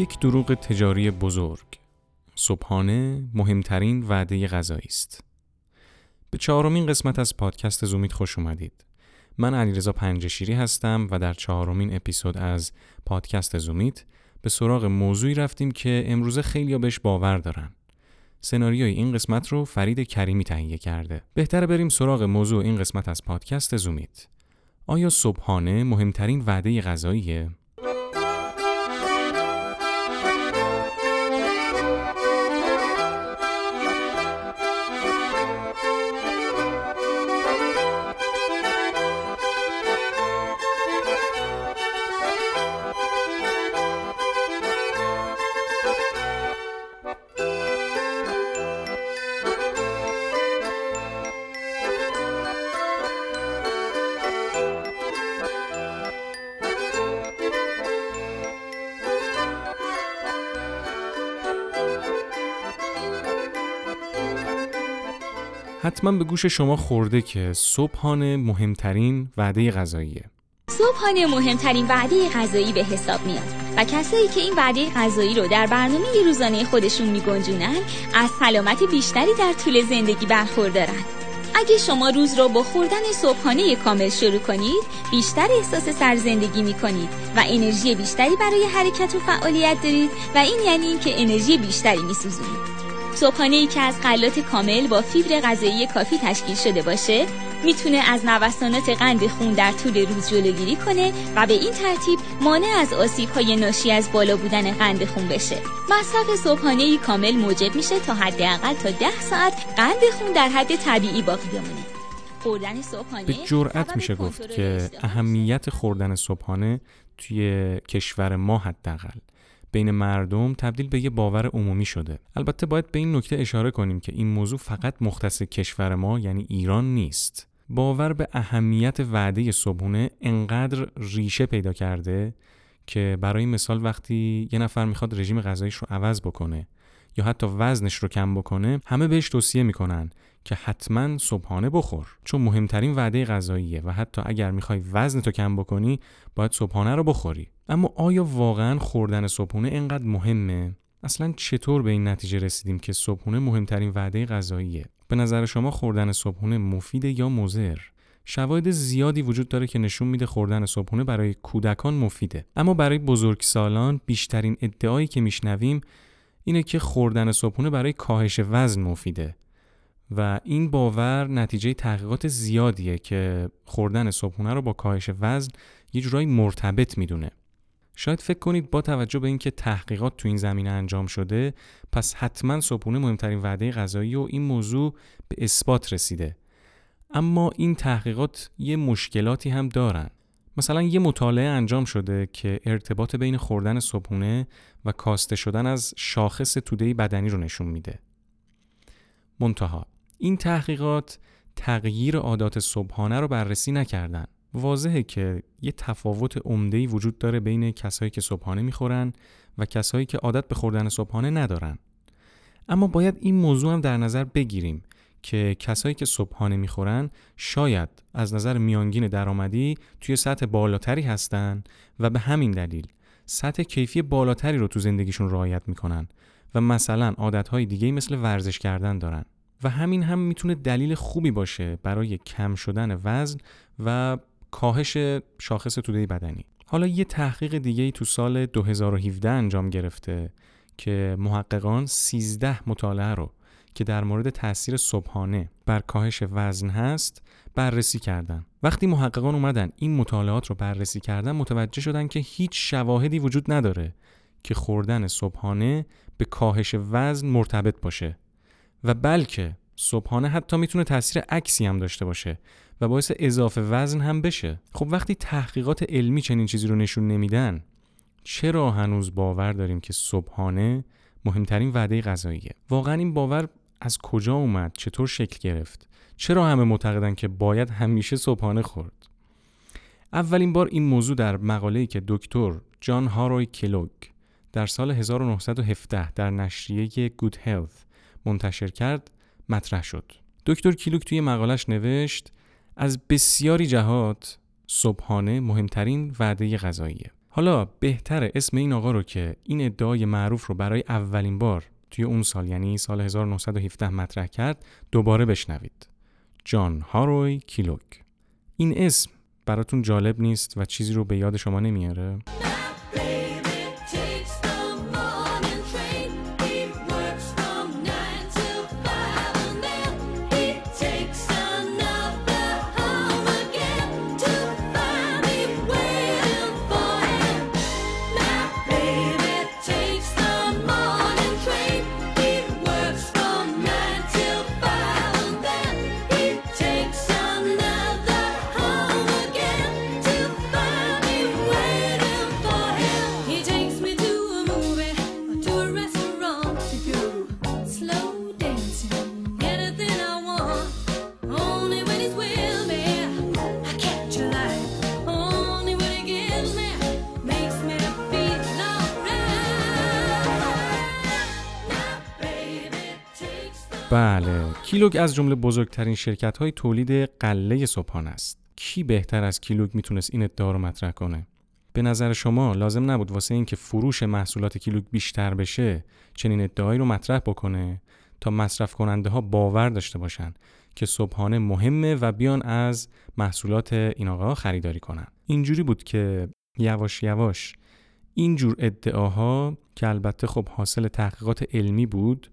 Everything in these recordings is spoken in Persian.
یک دروغ تجاری بزرگ. صبحانه مهمترین وعده غذایی است. به چهارمین قسمت از پادکست زومید خوش اومدید. من علیرضا پنجشیری هستم و در چهارمین اپیزود از پادکست زومید به سراغ موضوعی رفتیم که امروزه خیلی بهش باور دارن. سناریوی این قسمت رو فرید کریمی تهیه کرده. بهتره بریم سراغ موضوع این قسمت از پادکست زومید آیا صبحانه مهمترین وعده غذاییه حتما به گوش شما خورده که صبحانه مهمترین وعده غذاییه. صبحانه مهمترین وعده غذایی به حساب میاد. و کسایی که این وعده غذایی رو در برنامه روزانه خودشون میگنجونن از سلامت بیشتری در طول زندگی برخوردارن. اگه شما روز رو با خوردن صبحانه کامل شروع کنید بیشتر احساس سرزندگی می‌کنید و انرژی بیشتری برای حرکت و فعالیت دارید و این یعنی اینکه انرژی بیشتری میسوزونید. صبحانه ای که از غلات کامل با فیبر غذایی کافی تشکیل شده باشه می‌تونه از نوسانات قند خون در طول روز جلوگیری کنه و به این ترتیب مانع از آسیب های ناشی از بالا بودن قند خون بشه. مصرف صبحانه ای کامل موجب میشه تا حداقل تا ده ساعت قند خون در حد طبیعی باقی بمونه. خوردن صبحانه به جرأت میشه گفت که اهمیت خوردن صبحانه توی کشور ما حداقل. بین مردم تبدیل به یه باور عمومی شده. البته باید به این نکته اشاره کنیم که این موضوع فقط مختص کشور ما یعنی ایران نیست. باور به اهمیت وعده صبحونه انقدر ریشه پیدا کرده که برای مثال وقتی یه نفر می‌خواد رژیم غذاییش رو عوض بکنه یا حتی وزنش رو کم بکنه همه بهش توصیه می‌کنن که حتما صبحانه بخور. چون مهمترین وعده غذاییه و حتی اگر می‌خوای وزن تو کم بکنی باید صبحانه رو بخوری. اما آیا واقعا خوردن صبحونه اینقدر مهمه؟ اصلا چطور به این نتیجه رسیدیم که صبحونه مهمترین وعده غذاییه؟ به نظر شما خوردن صبحونه مفیده یا مضر؟ شواهد زیادی وجود داره که نشون میده خوردن صبحونه برای کودکان مفیده. اما برای بزرگسالان بیشترین ادعایی که میشنویم اینه که خوردن صبحونه برای کاهش وزن مفیده. و این باور نتیجه تحقیقات زیادیه که خوردن صبحونه رو با کاهش وزن یه جورایی مرتبط می‌دونه. شاید فکر کنید با توجه به اینکه تحقیقات تو این زمینه انجام شده پس حتما صبحونه مهمترین وعده غذایی و این موضوع به اثبات رسیده. اما این تحقیقات یه مشکلاتی هم دارن. مثلا یه مطالعه انجام شده که ارتباط بین خوردن صبحونه و کاسته شدن از شاخص توده بدنی رو نشون میده. منتها این تحقیقات تغییر عادات صبحانه رو بررسی نکردن. واضحه که یه تفاوت عمده‌ای وجود داره بین کسایی که صبحانه می‌خورن و کسایی که عادت به خوردن صبحانه ندارن. اما باید این موضوع هم در نظر بگیریم. که کسایی که صبحانه می‌خورن شاید از نظر میانگین درآمدی توی سطح بالاتری هستن و به همین دلیل سطح کیفی بالاتری رو تو زندگیشون رعایت می‌کنن و مثلا عادتهای دیگه مثل ورزش کردن دارن. و همین هم می‌تونه دلیل خوبی باشه برای کم شدن وزن و کاهش شاخص توده بدنی. حالا یه تحقیق دیگه تو سال 2017 انجام گرفته که محققان 13 مطالعه رو که در مورد تاثیر صبحانه بر کاهش وزن هست بررسی کردن. وقتی محققان اومدن این مطالعات رو بررسی کردن متوجه شدن که هیچ شواهدی وجود نداره که خوردن صبحانه به کاهش وزن مرتبط باشه و بلکه صبحانه حتی می‌تونه تاثیر عکسی هم داشته باشه و باعث اضافه وزن هم بشه. خب وقتی تحقیقات علمی چنین چیزی رو نشون نمیدن چرا هنوز باور داریم که صبحانه مهمترین وعده غذاییه؟ واقعا این باور از کجا اومد؟ چطور شکل گرفت؟ چرا همه معتقدن که باید همیشه صبحانه خورد؟ اولین بار این موضوع در مقاله‌ای که دکتر جان هاروی کلوگ در سال 1917 در نشریه گود هلت منتشر کرد مطرح شد. دکتر کیلوک توی مقالش نوشت از بسیاری جهات صبحانه مهمترین وعده غذاییه. حالا بهتره اسم این آقا رو که این ادعای معروف رو برای اولین بار توی اون سال یعنی سال 1917 مطرح کرد دوباره بشنوید جان هاروی کیلوک این اسم براتون جالب نیست و چیزی رو به یاد شما نمیاره؟ بله کیلوگ از جمله بزرگترین شرکت های تولید قله صبحانه است. کی بهتر از کیلوگ می‌تونست این ادعا رو مطرح کنه؟ به نظر شما لازم نبود واسه اینکه فروش محصولات کیلوگ بیشتر بشه چنین ادعایی رو مطرح بکنه تا مصرف کننده ها باور داشته باشن که صبحانه مهمه و بیان از محصولات این آقا خریداری کنن. اینجوری بود که یواش یواش اینجور ادعاها که البته خب حاصل تحقیقات علمی بود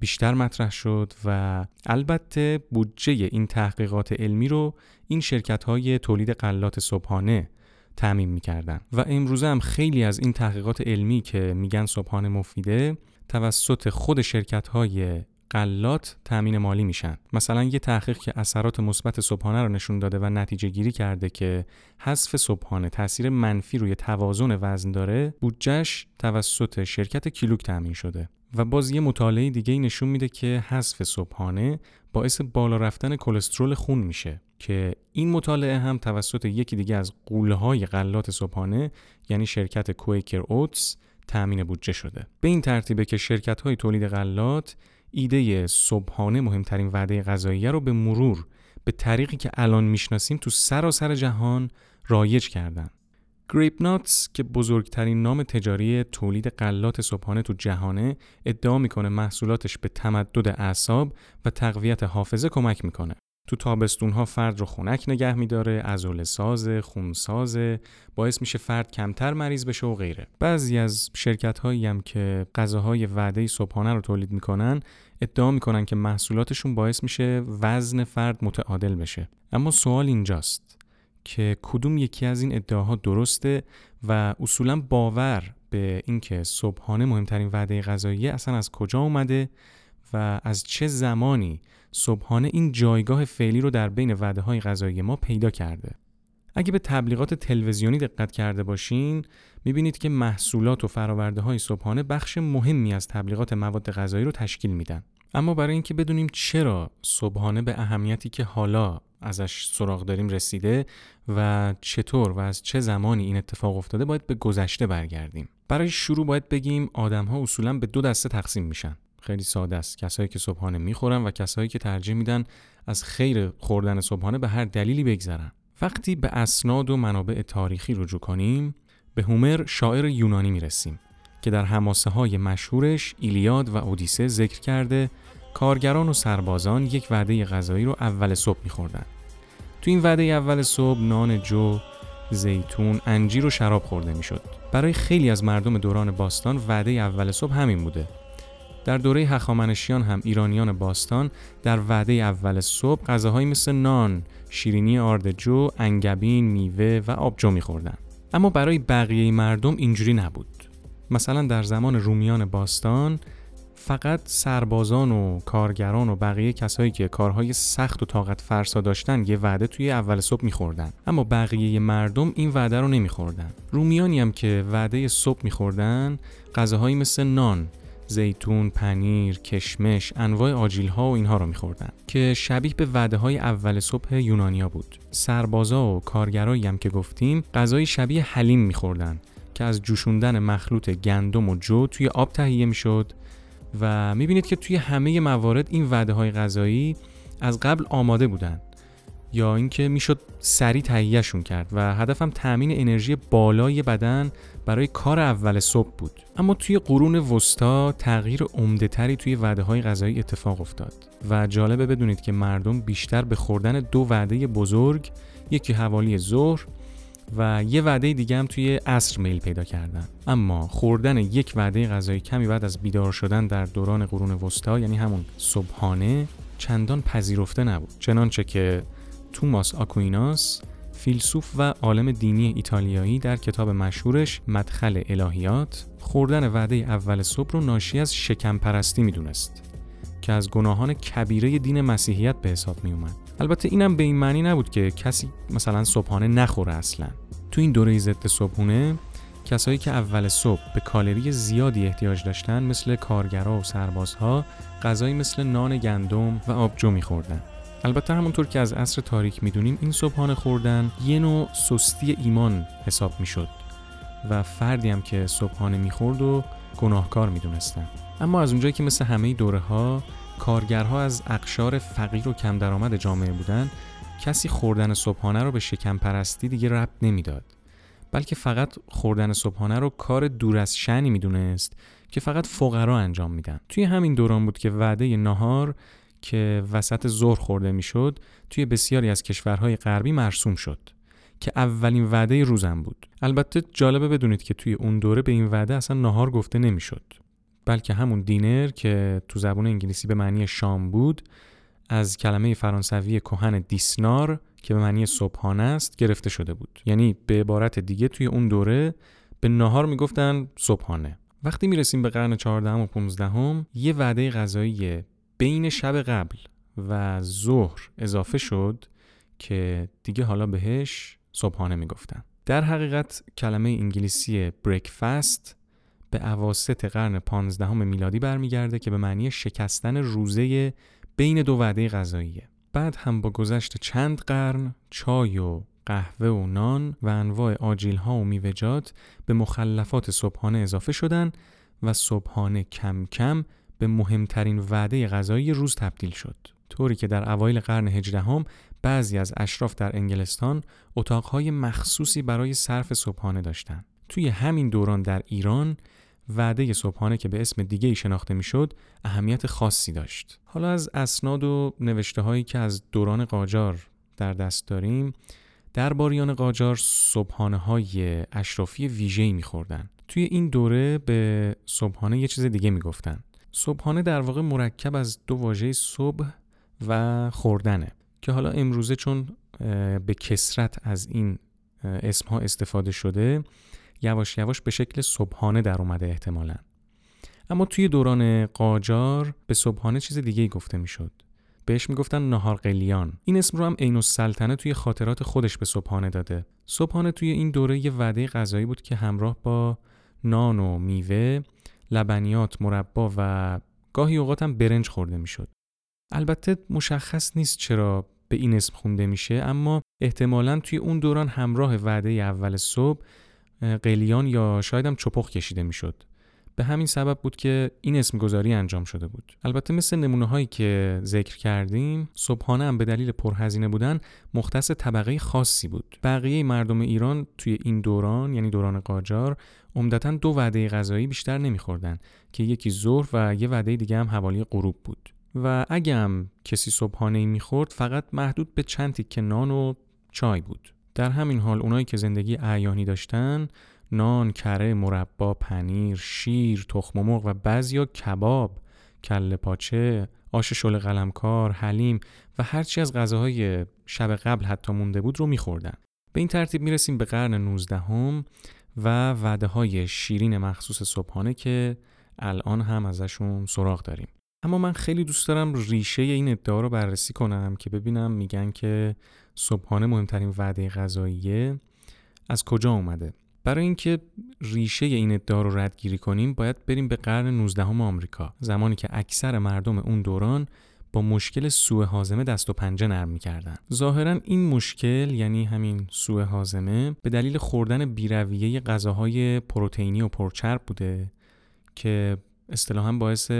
بیشتر مطرح شد و البته بودجه این تحقیقات علمی رو این شرکت های تولید قلات صبحانه تعمین می‌کردن. و امروزه هم خیلی از این تحقیقات علمی که میگن صبحانه مفیده توسط خود شرکت های قلات تأمین مالی میشن. مثلا یه تحقیق که اثرات مثبت صبحانه رو نشون داده و نتیجه گیری کرده که حذف صبحانه تاثیر منفی روی توازن وزن داره بودجهش توسط شرکت کیلوک تأمین شده. و باز یه مطالعه دیگه نشون میده که حذف صبحانه باعث بالا رفتن کلسترول خون میشه که این مطالعه هم توسط یکی دیگه از قوله های غلات صبحانه یعنی شرکت کویکر اوتس تأمین بودجه شده. به این ترتیبه که شرکت های تولید غلات ایده صبحانه مهمترین وعده غذایی رو به مرور به طریقی که الان می‌شناسیم تو سراسر جهان رایج کردن. گریپ ناتس که بزرگترین نام تجاری تولید غلات صبحانه تو جهانه ادعا می‌کنه محصولاتش به تمدد اعصاب و تقویت حافظه کمک می‌کنه. تو تابستون ها فرد رو خنک نگه میداره، عضله ساز، خون ساز، باعث میشه فرد کمتر مریض بشه و غیره. بعضی از شرکت هایی هم که غذاهای وعده صبحانه رو تولید می‌کنن ادعا می‌کنن که محصولاتشون باعث میشه وزن فرد متعادل بشه. اما سوال اینجاست که کدوم یکی از این ادعاها درسته و اصولا باور به اینکه صبحانه مهمترین وعده غذایی اصلا از کجا اومده و از چه زمانی صبحانه این جایگاه فعلی رو در بین وعده های غذایی ما پیدا کرده. اگه به تبلیغات تلویزیونی دقت کرده باشین می‌بینید که محصولات و فراورده های صبحانه بخش مهمی از تبلیغات مواد غذایی رو تشکیل میدن. اما برای اینکه بدونیم چرا صبحانه به اهمیتی که حالا ازش سراغ داریم رسیده و چطور و از چه زمانی این اتفاق افتاده باید به گذشته برگردیم. برای شروع باید بگیم آدم ها اصولا به دو دسته تقسیم میشن. خیلی ساده است. کسایی که صبحانه می‌خورن و کسایی که ترجیح میدن از خیر خوردن صبحانه به هر دلیلی بگذرن. وقتی به اسناد و منابع تاریخی رجوع کنیم به هومر شاعر یونانی می‌رسیم که در حماسه های مشهورش ایلیاد و اودیسه ذکر کرده کارگران و سربازان یک وعده غذایی رو اول صبح میخوردن. تو این وعده اول صبح نان جو، زیتون، انجیر و شراب خورده می‌شد. برای خیلی از مردم دوران باستان وعده اول صبح همین بوده. در دوره هخامنشیان هم ایرانیان باستان در وعده اول صبح غذاهایی مثل نان، شیرینی آردجو، انگبین، میوه و آبجو میخوردن. اما برای بقیه مردم اینجوری نبود. مثلا در زمان رومیان باستان فقط سربازان و کارگران و بقیه کسایی که کارهای سخت و طاقت فرسا داشتن یه وعده توی اول صبح میخوردن اما بقیه مردم این وعده رو نمیخوردن رومیانی هم که وعده صبح میخوردن غذاهایی مثل نان زیتون، پنیر، کشمش، انواع آجیل ها و اینها رو میخوردن که شبیه به وعده های اول صبح یونانیا بود. سربازا و کارگرایی هم که گفتیم غذای شبیه حلیم میخوردن که از جوشوندن مخلوط گندم و جو توی آب تهیه می‌شد و می‌بینید که توی همه موارد این وعده های غذایی از قبل آماده بودن یا اینکه می‌شد سریع تهیهشون کرد و هدفم تأمین انرژی بالای بدن برای کار اول صبح بود. اما توی قرون وسطا تغییر عمدهتری توی وعده های غذایی اتفاق افتاد و جالبه بدونید که مردم بیشتر به خوردن دو وعده بزرگ یکی حوالی ظهر و یه وعده دیگه هم توی عصر میل پیدا کردن اما خوردن یک وعده غذایی کمی بعد از بیدار شدن در دوران قرون وسطا یعنی همون صبحانه چندان پذیرفته نبود چنانچه که توماس آکویناس فیلسوف و عالم دینی ایتالیایی در کتاب مشهورش مدخل الهیات خوردن وعده اول صبح رو ناشی از شکم پرستی می‌دونست که از گناهان کبیره دین مسیحیت به حساب می اومد. البته اینم به این معنی نبود که کسی مثلا صبحانه نخوره اصلا. تو این دوره ضد صبحونه کسایی که اول صبح به کالری زیادی احتیاج داشتن مثل کارگرها و سربازها غذایی مثل نان گندم و آبجو میخوردن. البته همونطور که از عصر تاریک می‌دونیم این صبحانه خوردن یه نوع سستی ایمان حساب می‌شد و فردی هم که صبحانه می‌خورد و گناهکار می‌دونستن. اما از اونجایی که مثل همه دوره ها کارگرها از اقشار فقیر و کم درآمد جامعه بودن کسی خوردن صبحانه رو به شکم پرستی دیگه ربط نمی‌داد. بلکه فقط خوردن صبحانه رو کار دور از شنی می‌دونست که فقط فقرا انجام میدن. توی همین دوران بود که وعده نهار که وسط ظهر خورده می‌شد توی بسیاری از کشورهای غربی مرسوم شد که اولین وعده روزم بود. البته جالبه بدونید که توی اون دوره به این وعده اصلا نهار گفته نمی‌شد. بلکه همون دینر که تو زبان انگلیسی به معنی شام بود از کلمه فرانسوی کهن دیسنار که به معنی صبحانه است گرفته شده بود. یعنی به عبارت دیگه توی اون دوره به نهار می‌گفتن صبحانه. وقتی می‌رسیم به قرن 14 و 15 هم، یه وعده غذایی بین شب قبل و ظهر اضافه شد که دیگه حالا بهش صبحانه می‌گفتن. در حقیقت کلمه انگلیسی بریکفست به عواست قرن 15 میلادی برمیگرده که به معنی شکستن روزه بین دو وعده غذاییه بعد هم با گذشت چند قرن چای و قهوه و نان و انواع آجیل ها و میوه‌جات به مخلفات صبحانه اضافه شدن و صبحانه کم کم به مهمترین وعده غذایی روز تبدیل شد. طوری که در اوایل قرن هجدهم بعضی از اشراف در انگلستان اتاقهای مخصوصی برای صرف صبحانه داشتند توی همین دوران در ایران وعده صبحانه که به اسم دیگه ای شناخته می‌شد اهمیت خاصی داشت. حالا از اسناد و نوشته هایی که از دوران قاجار در دست داریم درباریان قاجار صبحانه های اشرافی ویژه‌ای میخوردن. توی این دوره به صبحانه یه چیز دیگه می‌گفتن. صبحانه در واقع مرکب از دو واژه صبح و خوردنه که حالا امروزه چون به کسرت از این اسم ها استفاده شده یواش یواش به شکل صبحانه در اومده احتمالا. اما توی دوران قاجار به صبحانه چیز دیگه گفته می‌شد. بهش می‌گفتن نهار قلیان. این اسم رو هم عین السلطنه توی خاطرات خودش به صبحانه داده. صبحانه توی این دوره یه وعده غذایی بود که همراه با نان و میوه لبنیات مربا و گاهی اوقات هم برنج خورده می‌شد. البته مشخص نیست چرا به این اسم خونده میشه اما احتمالا توی اون دوران همراه وعده اول صبح قلیان یا شاید هم چپخ کشیده می‌شد. به همین سبب بود که این اسم گذاری انجام شده بود. البته مثل نمونه هایی که ذکر کردیم صبحانه هم به دلیل پرهزینه بودن مختص طبقه خاصی بود. بقیه مردم ایران توی این دوران یعنی دوران قاجار عمدتا دو وعده غذایی بیشتر نمیخوردن که یکی ظهر و یه وعده دیگه هم حوالی غروب بود. و اگه هم کسی صبحانه ای می‌خورد فقط محدود به چند تیکه نان و چای بود. در همین حال اونایی که زندگی اعیانی داشتن نان، کره، مربا، پنیر، شیر، تخم مرغ و بعضیا کباب، کله پاچه، آش شل قلمکار، حلیم و هرچی از غذاهای شب قبل حتی مونده بود رو میخوردن. به این ترتیب می‌رسیم به قرن 19 هم و وعده های شیرین مخصوص صبحانه که الان هم ازشون سراغ داریم. اما من خیلی دوست دارم ریشه این ادعا رو بررسی کنم که ببینم میگن که صبحانه مهمترین وعده غذاییه از کجا اومده. برای اینکه ریشه این ادعا رو ردگیری کنیم باید بریم به قرن 19 آمریکا زمانی که اکثر مردم اون دوران با مشکل سوء هاضمه دست و پنجه نرم می‌کردن. ظاهرا این مشکل یعنی همین سوء هاضمه به دلیل خوردن بیرویه غذاهای پروتئینی و پرچرب بوده که اصطلاحا باعث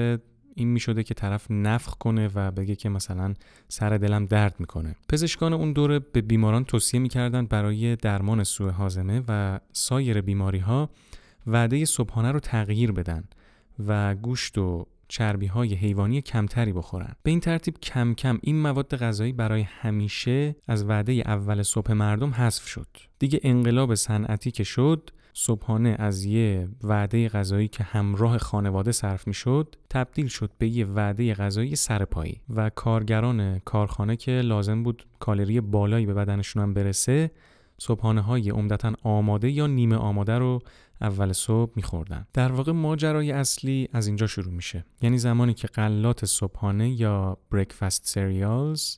این می‌شده که طرف نفخ کنه و بگه که مثلا سر دلم درد می‌کنه. پزشکان اون دوره به بیماران توصیه می‌کردن برای درمان سوء هاضمه و سایر بیماری ها وعده صبحانه رو تغییر بدن و گوشت و چربی های حیوانی کمتری بخورن. به این ترتیب کم کم این مواد غذایی برای همیشه از وعده اول صبح مردم حذف شد. دیگه انقلاب صنعتی که شد صبحانه از یه وعده غذایی که همراه خانواده صرف می شد تبدیل شد به یه وعده غذایی سرپایی و کارگران کارخانه که لازم بود کالری بالایی به بدنشون هم برسه صبحانه های عمدتا آماده یا نیمه آماده رو اول صبح میخوردن. در واقع ماجرای اصلی از اینجا شروع میشه. یعنی زمانی که غلات صبحانه یا بریکفاست سریالز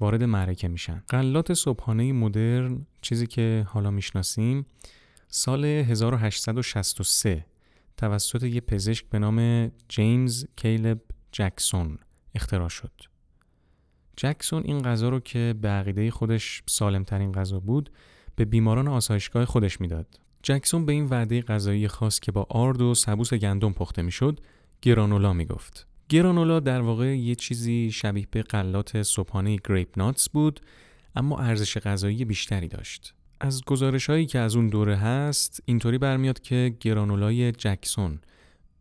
وارد معرکه میشن. غلات صبحانه مدرن چیزی که حالا می‌شناسیم سال 1863 توسط یه پزشک به نام جیمز کیلب جکسون اختراع شد. جکسون این غذا رو که به عقیده خودش سالمترین غذا بود به بیماران آسایشگاه خودش می‌داد. جکسون به این وعده غذایی خاص که با آرد و سبوس گندم پخته می‌شد گرانولا می‌گفت. گرانولا در واقع یه چیزی شبیه به غلات صبحانه گریپ ناتس بود اما ارزش غذایی بیشتری داشت. از گزارش هایی که از اون دوره هست اینطوری برمیاد که گرانولای جکسون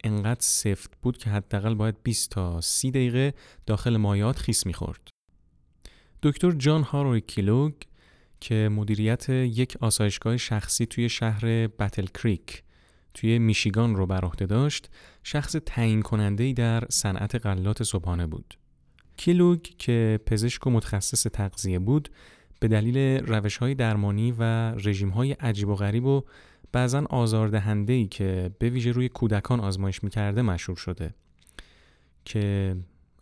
انقدر سفت بود که حداقل باید 20 تا 30 دقیقه داخل مایات خیس می‌خورد. دکتر جان هاروی کیلوگ که مدیریت یک آسایشگاه شخصی توی شهر بتل کریک توی میشیگان رو بر عهده داشت شخص تعیین کننده در صنعت غلات صبحانه بود کیلوگ که پزشک و متخصص تغذیه بود به دلیل روش های درمانی و رژیم های عجیب و غریب و بعضا آزاردهنده ای که به ویژه روی کودکان آزمایش می‌کرده مشهور شده. که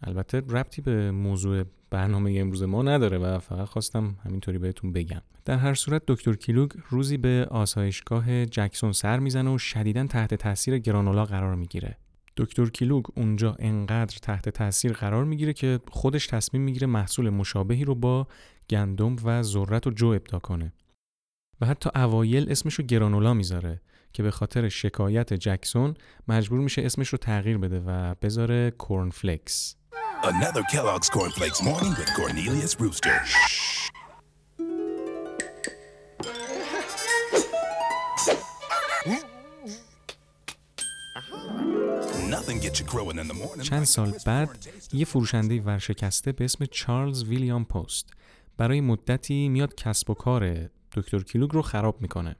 البته ربطی به موضوع برنامه امروز ما نداره و فقط خواستم همینطوری بهتون بگم. در هر صورت دکتر کیلوگ روزی به آسایشگاه جکسون سر می‌زنه و شدیدا تحت تاثیر گرانولا قرار می‌گیره. دکتر کیلوگ اونجا انقدر تحت تاثیر قرار می‌گیره که خودش تصمیم می‌گیره محصول مشابهی رو با گندم و ذرت و جو ابدا کنه. و حتی اوایل اسمش رو گرانولا می‌ذاره که به خاطر شکایت جکسون مجبور میشه اسمش رو تغییر بده و بذاره کورن فلکس Another Kellogg's Corn Flakes morning with Cornelius Rooster. چند سال بعد یه فروشنده ورشکسته به اسم چارلز ویلیام پست برای مدتی میاد کسب و کار دکتر کیلوگ رو خراب می‌کنه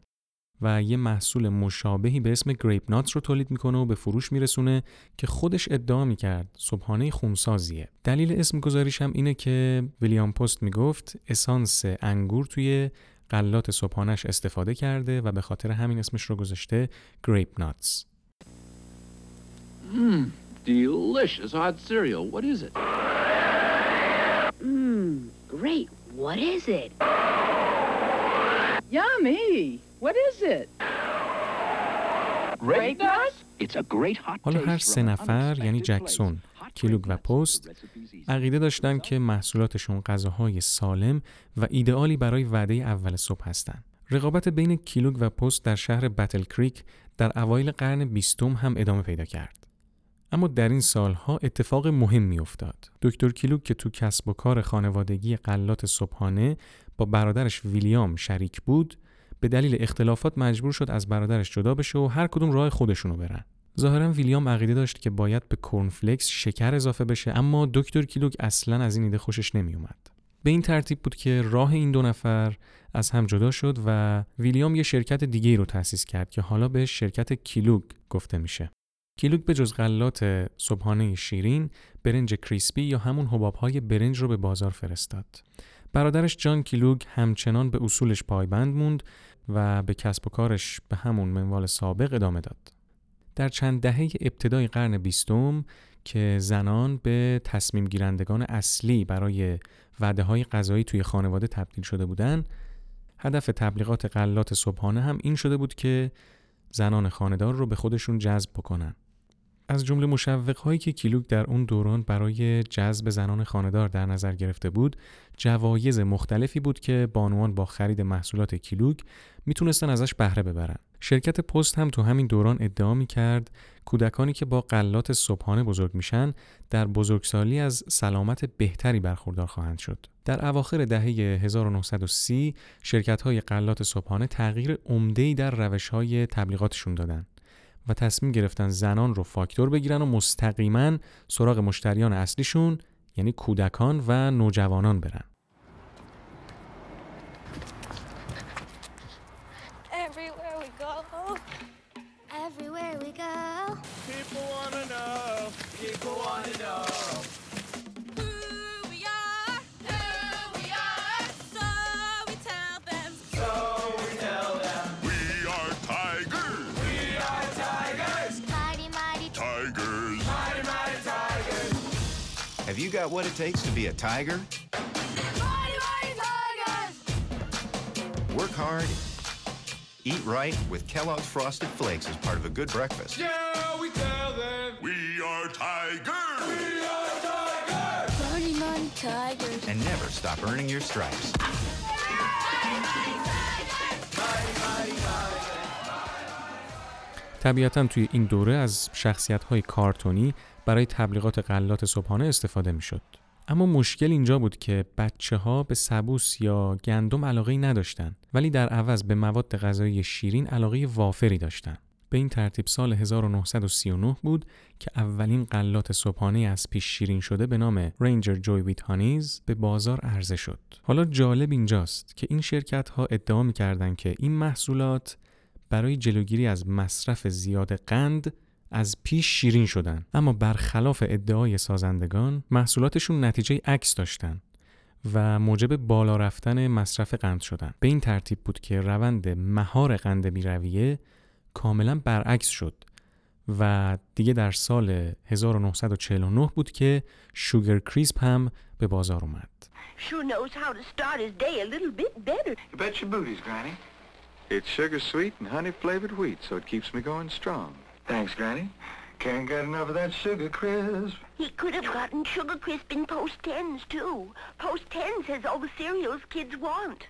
و یه محصول مشابهی به اسم گریپ ناتس رو تولید می‌کنه و به فروش میرسونه که خودش ادعا می‌کرد صبحانه خونسازیه دلیل اسم گذاریش هم اینه که ویلیام پست می‌گفت اسانس انگور توی غلات صبحانش استفاده کرده و به خاطر همین اسمش رو گذاشته گریپ ناتس Mmm, delicious hot cereal. What is it? Mmm, great. What is it? Yummy. What is it? Grape nuts? It's a great hot حالا هر سه نفر یعنی جکسون، کیلوگ و پست عقیده داشتن که محصولاتشون غذاهای سالم و ایدئالی برای وعده اول صبح هستند. رقابت بین کیلوگ و پست در شهر بتل کریک در اوایل قرن بیستم هم ادامه پیدا کرد. اما در این سالها اتفاق مهمی افتاد. دکتر کیلوگ که تو کسب و کار خانوادگی قلات صبحانه با برادرش ویلیام شریک بود، به دلیل اختلافات مجبور شد از برادرش جدا بشه و هر کدوم راه خودشونو برن. ظاهرا ویلیام عقیده داشت که باید به کورنفلکس شکر اضافه بشه اما دکتر کیلوگ اصلا از این ایده خوشش نمی اومد. به این ترتیب بود که راه این دو نفر از هم جدا شد و ویلیام یه شرکت دیگه رو تأسیس کرد که حالا به شرکت کیلوگ گفته میشه. کیلوگ به جز غلات صبحانه شیرین، برنج کریسپی یا همون حبابهای برنج رو به بازار فرستاد. برادرش جان کیلوگ همچنان به اصولش پایبند موند و به کسب و کارش به همون منوال سابق ادامه داد. در چند دهه ابتدای قرن بیستم که زنان به تصمیم گیرندگان اصلی برای وعده های غذایی توی خانواده تبدیل شده بودند، هدف تبلیغات غلات صبحانه هم این شده بود که زنان خاندار رو به خودشون جذب بکنن. از جمله مشوقهایی که کیلوک در اون دوران برای جذب زنان خانهدار در نظر گرفته بود جوایز مختلفی بود که بانوان با خرید محصولات کیلوک می‌تونستن ازش بهره ببرن شرکت پست هم تو همین دوران ادعا می کرد کودکانی که با قلات صبحانه بزرگ میشن در بزرگسالی از سلامت بهتری برخوردار خواهند شد. در اواخر دهه 1930 شرکت های قلات صبحانه تغییر عمده در روش های تبلیغاتشون دادن و تصمیم گرفتن زنان رو فاکتور بگیرن و مستقیما سراغ مشتریان اصلیشون یعنی کودکان و نوجوانان برن. You got what it takes to be a tiger? Mighty, mighty tigers! Work hard, eat right with Kellogg's Frosted Flakes as part of a good breakfast. Yeah, we tell them we are tigers. We are tigers. Mighty, mighty tigers. And never stop earning your stripes. طبیعتا توی این دوره از شخصیت های کارتونی برای تبلیغات غلات صبحانه استفاده می شد. اما مشکل اینجا بود که بچه ها به سبوس یا گندم علاقه نداشتن ولی در عوض به مواد غذایی شیرین علاقه وافری داشتن. به این ترتیب سال 1939 بود که اولین غلات صبحانه از پیش شیرین شده به نام رنجر جوی ویت هانیز به بازار عرضه شد. حالا جالب اینجاست که این شرکت ها ادعا می‌کردند که این محصولات برای جلوگیری از مصرف زیاد قند از پیش شیرین شدن. اما برخلاف ادعای سازندگان محصولاتشون نتیجه عکس داشتن و موجب بالا رفتن مصرف قند شدن. به این ترتیب بود که روند مهار قند بیرویه کاملا برعکس شد و دیگه در سال 1949 بود که شوگر کریسپ هم به بازار اومد. It's sugar sweet and honey flavored wheat, so it keeps me going strong. Thanks, Granny. Can't get enough of that sugar crisp. He could have gotten Sugar Crisp in Post 10s, too. Post 10 says all the cereals kids want.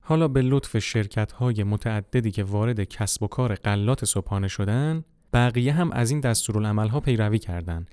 حالا به لطف شرکت های متعددی که وارد کسب و کار غلات صبحانه شدن بقیه هم از این دستورالعمل ها پیروی کردند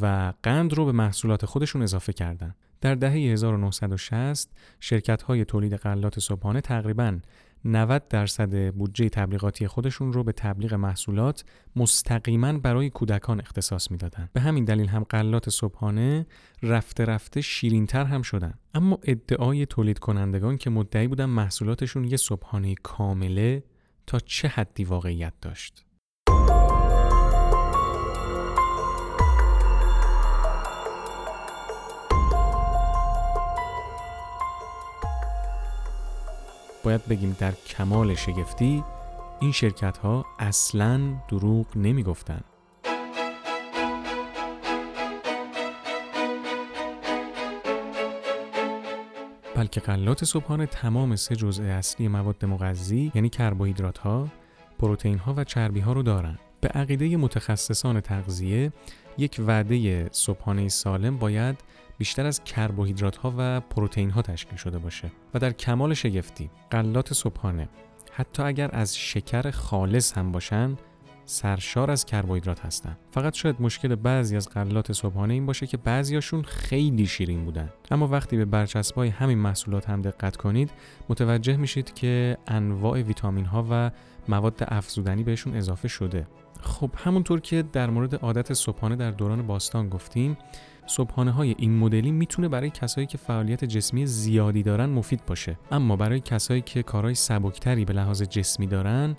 و قند رو به محصولات خودشون اضافه کردند. در دهه 1960 شرکت های تولید غلات صبحانه تقریباً 90 درصد بودجه تبلیغاتی خودشون رو به تبلیغ محصولات مستقیما برای کودکان اختصاص می‌دادن. به همین دلیل هم غلات صبحانه رفته رفته شیرینتر هم شدن. اما ادعای تولید کنندگان که مدعی بودن محصولاتشون یه صبحانه کامله تا چه حدی واقعیت داشت؟ باید بگیم در کمال شگفتی این شرکت ها اصلا دروغ نمی گفتن. بلکه غلات صبحانه تمام سه جزء اصلی مواد مغذی یعنی کربوهیدرات ها، پروتئین ها و چربی ها رو دارن. به عقیده متخصصان تغذیه یک وعده صبحانه سالم باید بیشتر از کربوهیدرات ها و پروتئین ها تشکیل شده باشه و در کمال شگفتی غلات صبحانه حتی اگر از شکر خالص هم باشن سرشار از کربوهیدرات هستن. فقط شاید مشکل بعضی از غلات صبحانه این باشه که بعضیاشون خیلی شیرین بودن. اما وقتی به برچسبای همین محصولات هم دقت کنید متوجه میشید که انواع ویتامین ها و مواد افزودنی بهشون اضافه شده. خب همونطور که در مورد عادت صبحانه در دوران باستان گفتیم صبحانه های این مدلی می‌تونه برای کسایی که فعالیت جسمی زیادی دارن مفید باشه. اما برای کسایی که کارهای سبکتری به لحاظ جسمی دارن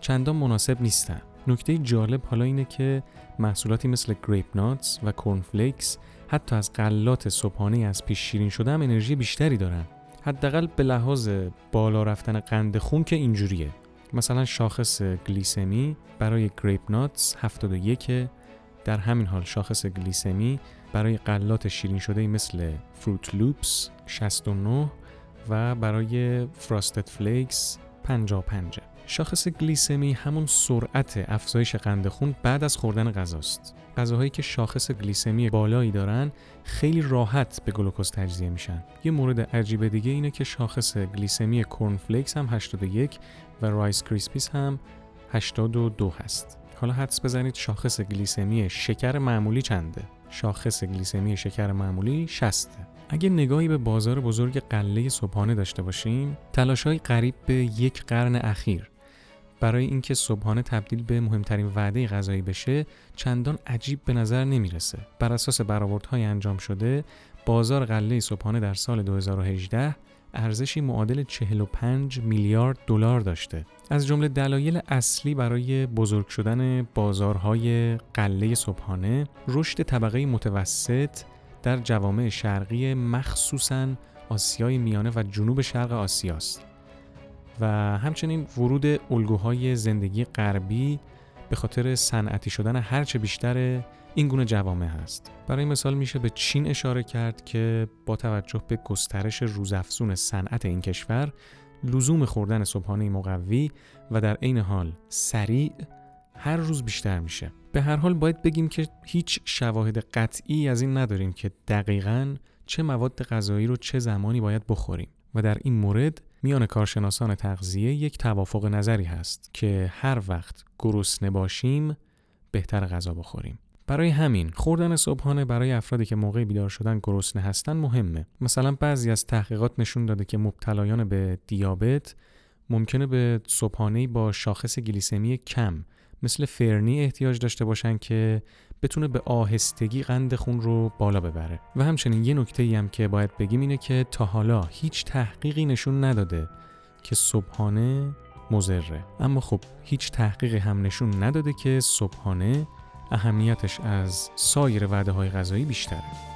چندان مناسب نیستن. نکته جالب حالا اینه که محصولاتی مثل Grape-Nuts و Corn Flakes حتی از غلات صبحانه از پیش شیرین شده هم انرژی بیشتری دارن. حداقل به لحاظ بالا رفتن قند خون که اینجوریه. مثلا شاخص گلیسمی برای Grape-Nuts 71 در همین حال شاخص گلیسمی برای غلات شیرین شده مثل Froot Loops 69 و برای Frosted Flakes 55 شاخص گلیسمی همون سرعت افزایش قند خون بعد از خوردن غذاست. غذاهایی که شاخص گلیسمی بالایی دارن خیلی راحت به گلوکوز تجزیه میشن. یه مورد عجیب دیگه اینه که شاخص گلیسمی Corn Flakes هم 81 و Rice Krispies هم 82 هست. حالا حدس بزنید شاخص گلیسمی شکر معمولی چنده؟ شاخص گلیسمی شکر معمولی 60 اگه نگاهی به بازار بزرگ قله صبحانه داشته باشیم تلاشهای قریب به یک قرن اخیر برای اینکه صبحانه تبدیل به مهمترین وعده غذایی بشه چندان عجیب به نظر نمی‌رسه. بر اساس برآوردهای انجام شده بازار قله صبحانه در سال 2018 ارزشی معادل 45 میلیارد دلار داشته. از جمله دلایل اصلی برای بزرگ شدن بازارهای قله صبحانه رشد طبقه متوسط در جوامع شرقی مخصوصاً آسیای میانه و جنوب شرق آسیاست و همچنین ورود الگوهای زندگی غربی به خاطر صنعتی شدن هرچه بیشتر این گونه جوامع هست. برای مثال میشه به چین اشاره کرد که با توجه به گسترش روزافزون صنعت این کشور لزوم خوردن صبحانه مقوی و در عین حال سریع هر روز بیشتر میشه. به هر حال باید بگیم که هیچ شواهد قطعی از این نداریم که دقیقاً چه مواد غذایی رو چه زمانی باید بخوریم و در این مورد میان کارشناسان تغذیه یک توافق نظری هست که هر وقت گرسنه باشیم بهتر غذا بخوریم. برای همین خوردن صبحانه برای افرادی که موقع بیدار شدن گرسنه هستن مهمه. مثلا بعضی از تحقیقات نشون داده که مبتلایان به دیابت ممکنه به صبحانه با شاخص گلیسمی کم مثل فرنی احتیاج داشته باشن که بتونه به آهستگی قند خون رو بالا ببره. و همچنین یه نکته ای هم که باید بگیم اینه که تا حالا هیچ تحقیقی نشون نداده که صبحانه مزره اما خب هیچ تحقیقی هم نشون نداده که صبحانه اهمیتش از سایر وعده های غذایی بیشتره.